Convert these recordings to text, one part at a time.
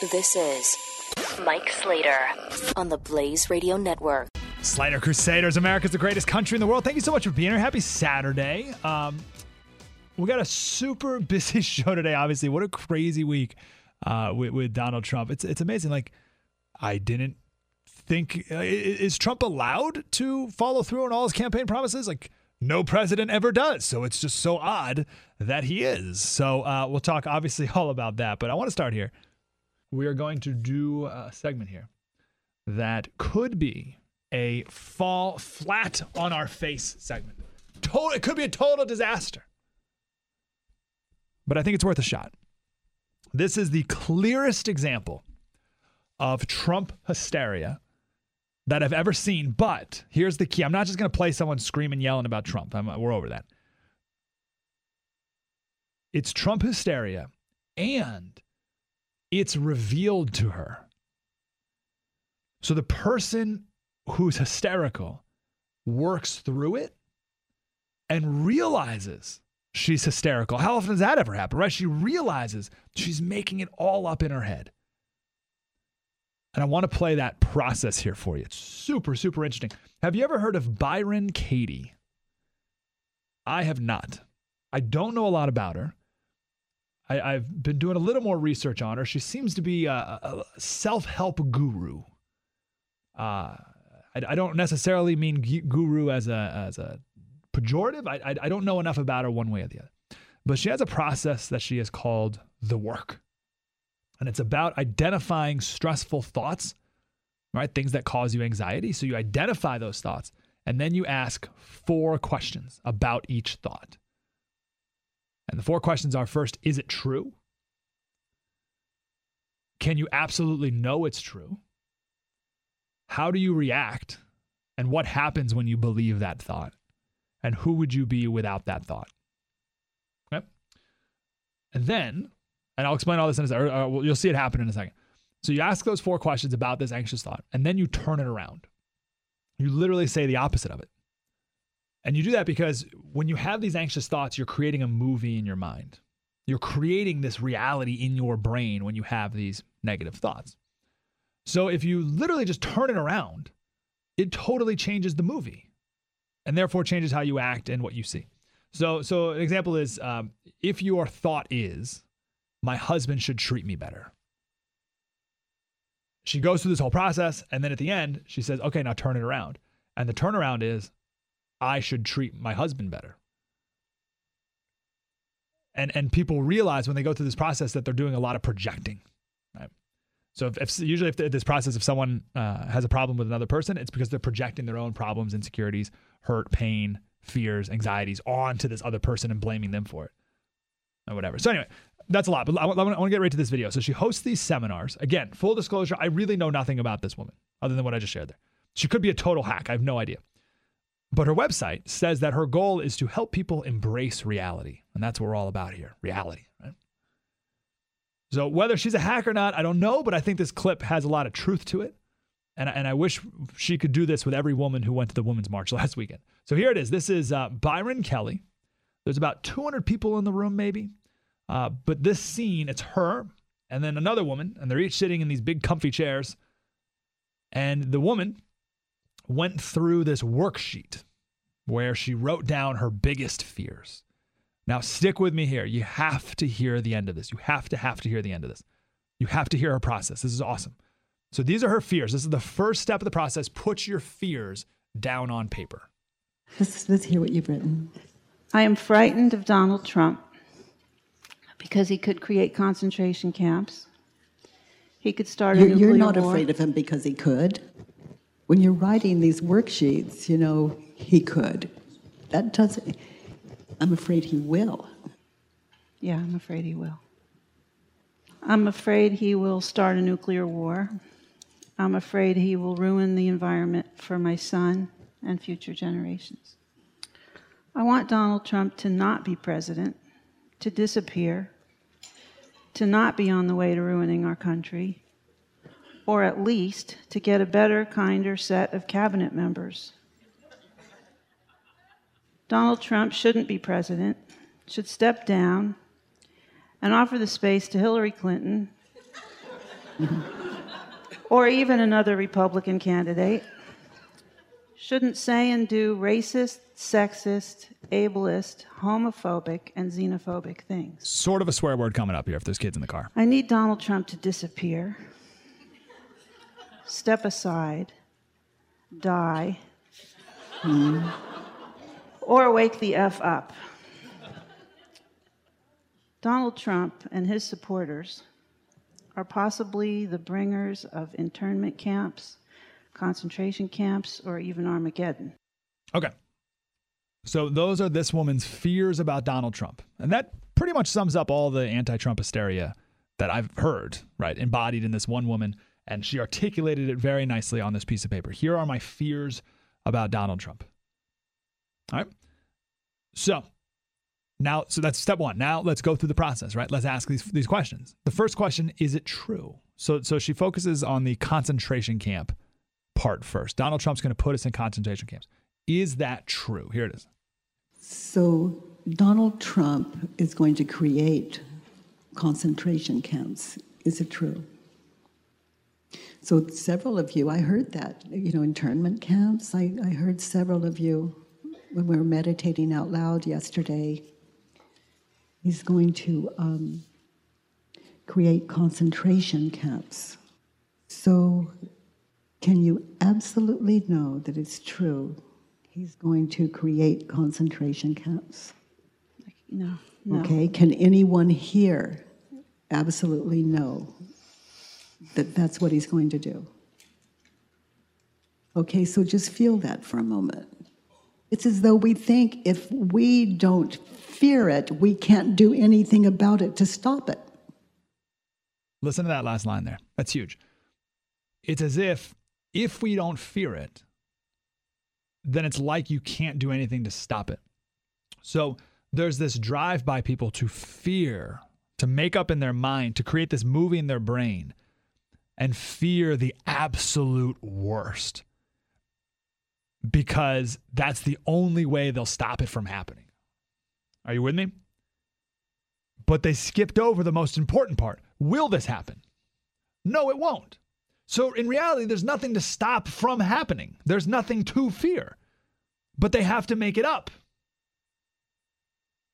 This is Mike Slater on the Blaze Radio Network. Slater Crusaders, America's the greatest country in the world. Thank you so much for being here. Happy Saturday. Um, we got a super busy show today. Obviously, what a crazy week uh, with, with Donald Trump. It's it's amazing. Like, I didn't think uh, is Trump allowed to follow through on all his campaign promises? Like, no president ever does. So it's just so odd that he is. So uh, we'll talk obviously all about that. But I want to start here we are going to do a segment here that could be a fall flat on our face segment. Total, it could be a total disaster. But I think it's worth a shot. This is the clearest example of Trump hysteria that I've ever seen. But here's the key I'm not just going to play someone screaming, yelling about Trump. I'm, we're over that. It's Trump hysteria and it's revealed to her. So the person who's hysterical works through it and realizes she's hysterical. How often does that ever happen, right? She realizes she's making it all up in her head. And I want to play that process here for you. It's super, super interesting. Have you ever heard of Byron Katie? I have not. I don't know a lot about her. I, have been doing a little more research on her. She seems to be a, a self help guru. Uh, I, I, don't necessarily mean guru as a as a pejorative. I, I, I don't know enough about her one way or the other, but she has a process that she has called the work, and it's about identifying stressful thoughts, right? Things that cause you anxiety. So you identify those thoughts, and then you ask four questions about each thought. And the four questions are first, is it true? Can you absolutely know it's true? How do you react? And what happens when you believe that thought? And who would you be without that thought? Okay. And then, and I'll explain all this in a second, or, uh, you'll see it happen in a second. So you ask those four questions about this anxious thought, and then you turn it around. You literally say the opposite of it. And you do that because when you have these anxious thoughts, you're creating a movie in your mind. You're creating this reality in your brain when you have these negative thoughts. So if you literally just turn it around, it totally changes the movie and therefore changes how you act and what you see. So, so an example is um, if your thought is, my husband should treat me better. She goes through this whole process, and then at the end, she says, okay, now turn it around. And the turnaround is, I should treat my husband better. And and people realize when they go through this process that they're doing a lot of projecting. Right? So if, if usually if this process, if someone uh, has a problem with another person, it's because they're projecting their own problems, insecurities, hurt, pain, fears, anxieties onto this other person and blaming them for it, or whatever. So anyway, that's a lot. But I want, I want to get right to this video. So she hosts these seminars. Again, full disclosure, I really know nothing about this woman other than what I just shared there. She could be a total hack. I have no idea. But her website says that her goal is to help people embrace reality. And that's what we're all about here reality, right? So whether she's a hack or not, I don't know, but I think this clip has a lot of truth to it. And, and I wish she could do this with every woman who went to the Women's March last weekend. So here it is. This is uh, Byron Katie. There's about 200 people in the room, maybe. Uh, but this scene, it's her and then another woman, and they're each sitting in these big comfy chairs. And the woman went through this worksheet where she wrote down her biggest fears. Now, stick with me here. You have to hear the end of this. You have to have to hear the end of this. You have to hear her process. This is awesome. So these are her fears. This is the first step of the process. Put your fears down on paper. Let's, let's hear what you've written. I am frightened of Donald Trump because he could create concentration camps. He could start a you're, nuclear You're not war. afraid of him because he could when you're writing these worksheets, you know, he could. That doesn't. I'm afraid he will. Yeah, I'm afraid he will. I'm afraid he will start a nuclear war. I'm afraid he will ruin the environment for my son and future generations. I want Donald Trump to not be president, to disappear, to not be on the way to ruining our country, or at least to get a better, kinder set of cabinet members. Donald Trump shouldn't be president, should step down and offer the space to Hillary Clinton or even another Republican candidate. Shouldn't say and do racist, sexist, ableist, homophobic, and xenophobic things. Sort of a swear word coming up here if there's kids in the car. I need Donald Trump to disappear, step aside, die, or wake the F up. Donald Trump and his supporters are possibly the bringers of internment camps, concentration camps, or even Armageddon. Okay. So those are this woman's fears about Donald Trump. And that pretty much sums up all the anti Trump hysteria that I've heard, right? Embodied in this one woman. And she articulated it very nicely on this piece of paper. Here are my fears about Donald Trump. All right. So now, so that's step one. Now let's go through the process, right? Let's ask these, these questions. The first question is it true? So, so she focuses on the concentration camp part first. Donald Trump's going to put us in concentration camps. Is that true? Here it is. So Donald Trump is going to create concentration camps. Is it true? So several of you, I heard that, you know, internment camps. I, I heard several of you when we were meditating out loud yesterday. He's going to um, create concentration camps. So, can you absolutely know that it's true? He's going to create concentration camps. No, no. Okay, can anyone here absolutely know that that's what he's going to do? Okay, so just feel that for a moment. It's as though we think if we don't fear it, we can't do anything about it to stop it. Listen to that last line there. That's huge. It's as if if we don't fear it, then it's like you can't do anything to stop it. So there's this drive by people to fear, to make up in their mind, to create this movie in their brain and fear the absolute worst because that's the only way they'll stop it from happening. Are you with me? But they skipped over the most important part. Will this happen? No, it won't. So in reality, there's nothing to stop from happening. There's nothing to fear. But they have to make it up.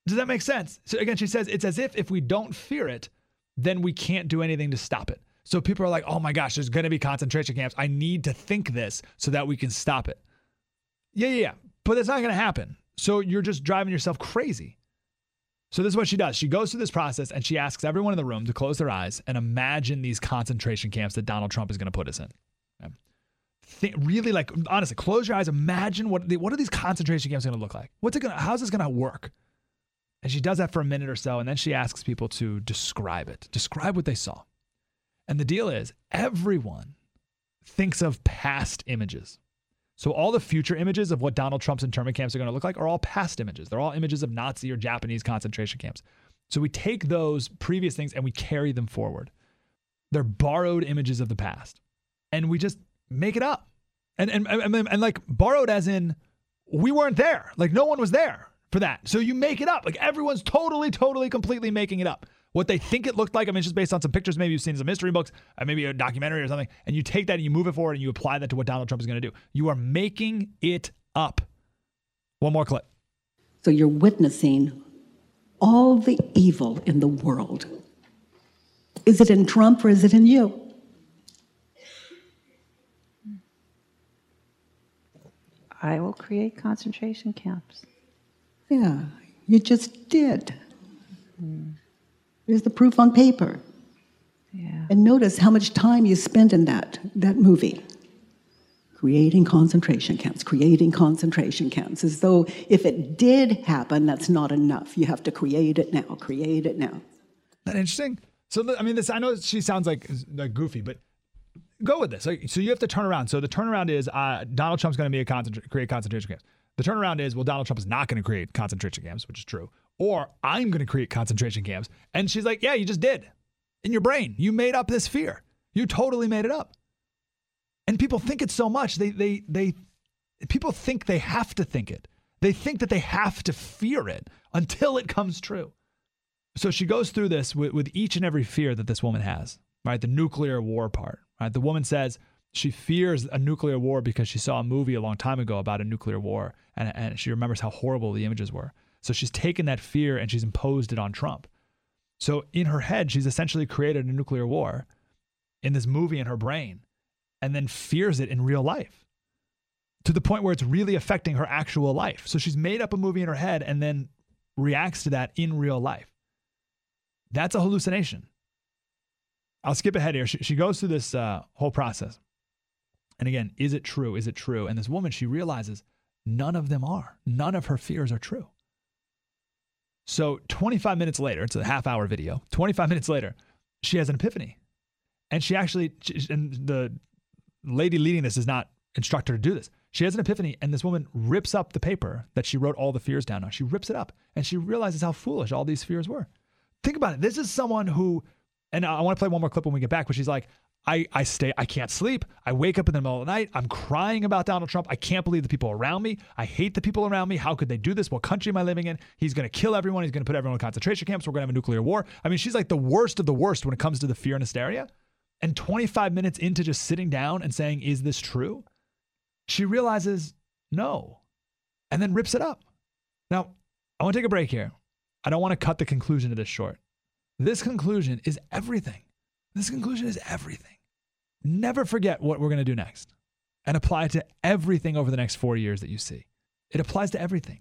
Does that make sense? So again, she says it's as if if we don't fear it, then we can't do anything to stop it. So people are like, oh my gosh, there's going to be concentration camps. I need to think this so that we can stop it. Yeah, yeah, yeah. But it's not going to happen. So you're just driving yourself crazy. So this is what she does. She goes through this process and she asks everyone in the room to close their eyes and imagine these concentration camps that Donald Trump is going to put us in. Really, like honestly, close your eyes. Imagine what what are these concentration camps going to look like? What's it going? to How's this going to work? And she does that for a minute or so, and then she asks people to describe it, describe what they saw. And the deal is, everyone thinks of past images. So all the future images of what Donald Trump's internment camps are going to look like are all past images. They're all images of Nazi or Japanese concentration camps. So we take those previous things and we carry them forward. They're borrowed images of the past. And we just make it up. And and and, and, like borrowed as in we weren't there. Like no one was there for that. So you make it up. Like everyone's totally, totally, completely making it up. What they think it looked like, I mean, it's just based on some pictures. Maybe you've seen some history books, uh, maybe a documentary or something, and you take that and you move it forward and you apply that to what Donald Trump is going to do. You are making it up. One more clip. So you're witnessing all the evil in the world. Is it in Trump or is it in you? I will create concentration camps. Yeah, you just did. There's the proof on paper. Yeah. And notice how much time you spent in that, that movie. creating concentration camps, creating concentration camps, as though if it did happen, that's not enough. You have to create it now, create it now. that interesting? So I mean, this I know she sounds like, like goofy, but go with this. Like, so you have to turn around. So the turnaround is uh, Donald Trump's going to be a concentra- create concentration camps. The turnaround is well, Donald Trump is not going to create concentration camps, which is true. Or I'm going to create concentration camps. And she's like, yeah, you just did in your brain. You made up this fear. You totally made it up. And people think it so much. They they they people think they have to think it. They think that they have to fear it until it comes true. So she goes through this with, with each and every fear that this woman has, right? The nuclear war part, right? The woman says she fears a nuclear war because she saw a movie a long time ago about a nuclear war and, and she remembers how horrible the images were. So she's taken that fear and she's imposed it on Trump. So in her head, she's essentially created a nuclear war in this movie in her brain and then fears it in real life to the point where it's really affecting her actual life. So she's made up a movie in her head and then reacts to that in real life. That's a hallucination. I'll skip ahead here. She, she goes through this uh, whole process. And again, is it true? Is it true? And this woman, she realizes none of them are. None of her fears are true. So 25 minutes later, it's a half hour video. 25 minutes later, she has an epiphany. And she actually, and the lady leading this is not instruct her to do this. She has an epiphany, and this woman rips up the paper that she wrote all the fears down on. She rips it up, and she realizes how foolish all these fears were. Think about it. This is someone who, and I want to play one more clip when we get back, but she's like, I, I stay, I can't sleep. I wake up in the middle of the night. I'm crying about Donald Trump. I can't believe the people around me. I hate the people around me. How could they do this? What country am I living in? He's going to kill everyone. He's going to put everyone in concentration camps. We're going to have a nuclear war. I mean, she's like the worst of the worst when it comes to the fear and hysteria. And 25 minutes into just sitting down and saying, Is this true? She realizes no, and then rips it up. Now, I want to take a break here. I don't want to cut the conclusion of this short. This conclusion is everything. This conclusion is everything. Never forget what we're going to do next and apply it to everything over the next four years that you see. It applies to everything.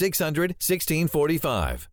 600 1645.